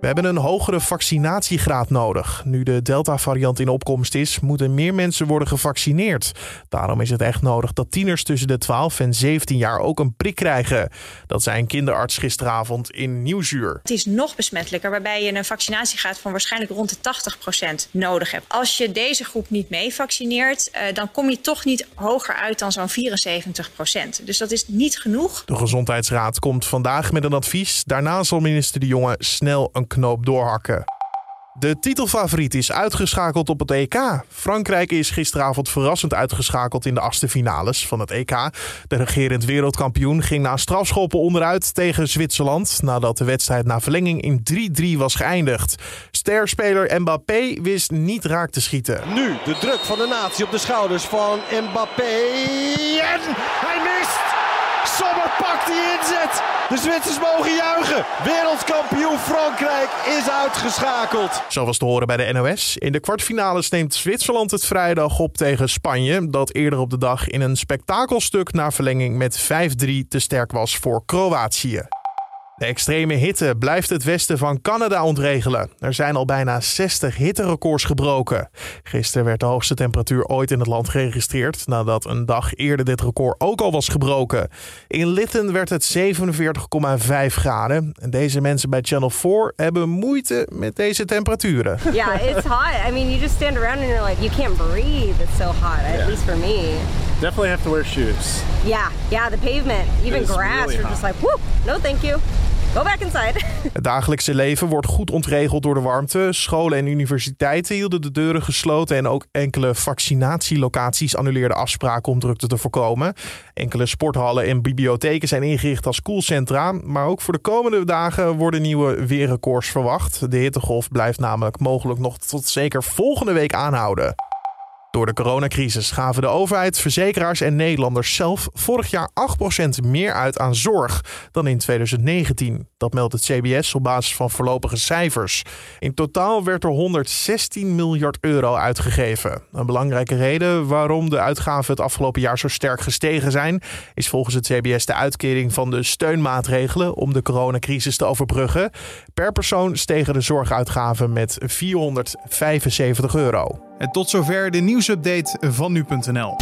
We hebben een hogere vaccinatiegraad nodig. Nu de Delta-variant in opkomst is, moeten meer mensen worden gevaccineerd. Daarom is het echt nodig dat tieners tussen de 12 en 17 jaar ook een prik krijgen. Dat zei een kinderarts gisteravond in Nieuwsuur. Het is nog besmettelijker, waarbij je een vaccinatiegraad van waarschijnlijk rond de 80% nodig hebt. Als je deze groep niet mee vaccineert, eh, dan kom je toch niet hoger uit dan zo'n 74%. Dus dat is niet genoeg. De Gezondheidsraad komt vandaag met een advies. Daarna zal minister De Jonge snel een knoop doorhakken. De titelfavoriet is uitgeschakeld op het EK. Frankrijk is gisteravond verrassend uitgeschakeld in de achtste finales van het EK. De regerend wereldkampioen ging na strafschoppen onderuit tegen Zwitserland... nadat de wedstrijd na verlenging in 3-3 was geëindigd. Sterspeler Mbappé wist niet raak te schieten. Nu de druk van de natie op de schouders van Mbappé. En hij mist! Sommer pakt die inzet. De Zwitsers mogen juichen. Wereldkampioen Frankrijk is uitgeschakeld. Zo was te horen bij de NOS. In de kwartfinales neemt Zwitserland het vrijdag op tegen Spanje. Dat eerder op de dag in een spektakelstuk na verlenging met 5-3 te sterk was voor Kroatië. De extreme hitte blijft het westen van Canada ontregelen. Er zijn al bijna 60 hitterecords gebroken. Gisteren werd de hoogste temperatuur ooit in het land geregistreerd, nadat een dag eerder dit record ook al was gebroken. In Lytton werd het 47,5 graden. En deze mensen bij Channel 4 hebben moeite met deze temperaturen. Yeah, it's hot. I mean, you just stand around and you're like, you can't breathe. It's so hot, at least for me. Definitely have to wear shoes. Yeah, yeah, the pavement, even grass, really you're just hot. like, whoop, no thank you. Go back inside. Het dagelijkse leven wordt goed ontregeld door de warmte. Scholen en universiteiten hielden de deuren gesloten en ook enkele vaccinatielocaties annuleerden afspraken om drukte te voorkomen. Enkele sporthallen en bibliotheken zijn ingericht als koelcentra, maar ook voor de komende dagen worden nieuwe weerrecords verwacht. De hittegolf blijft namelijk mogelijk nog tot zeker volgende week aanhouden. Door de coronacrisis gaven de overheid, verzekeraars en Nederlanders zelf vorig jaar 8% meer uit aan zorg dan in 2019. Dat meldt het CBS op basis van voorlopige cijfers. In totaal werd er 116 miljard euro uitgegeven. Een belangrijke reden waarom de uitgaven het afgelopen jaar zo sterk gestegen zijn, is volgens het CBS de uitkering van de steunmaatregelen om de coronacrisis te overbruggen. Per persoon stegen de zorguitgaven met 475 euro. En tot zover de nieuwsupdate van nu.nl.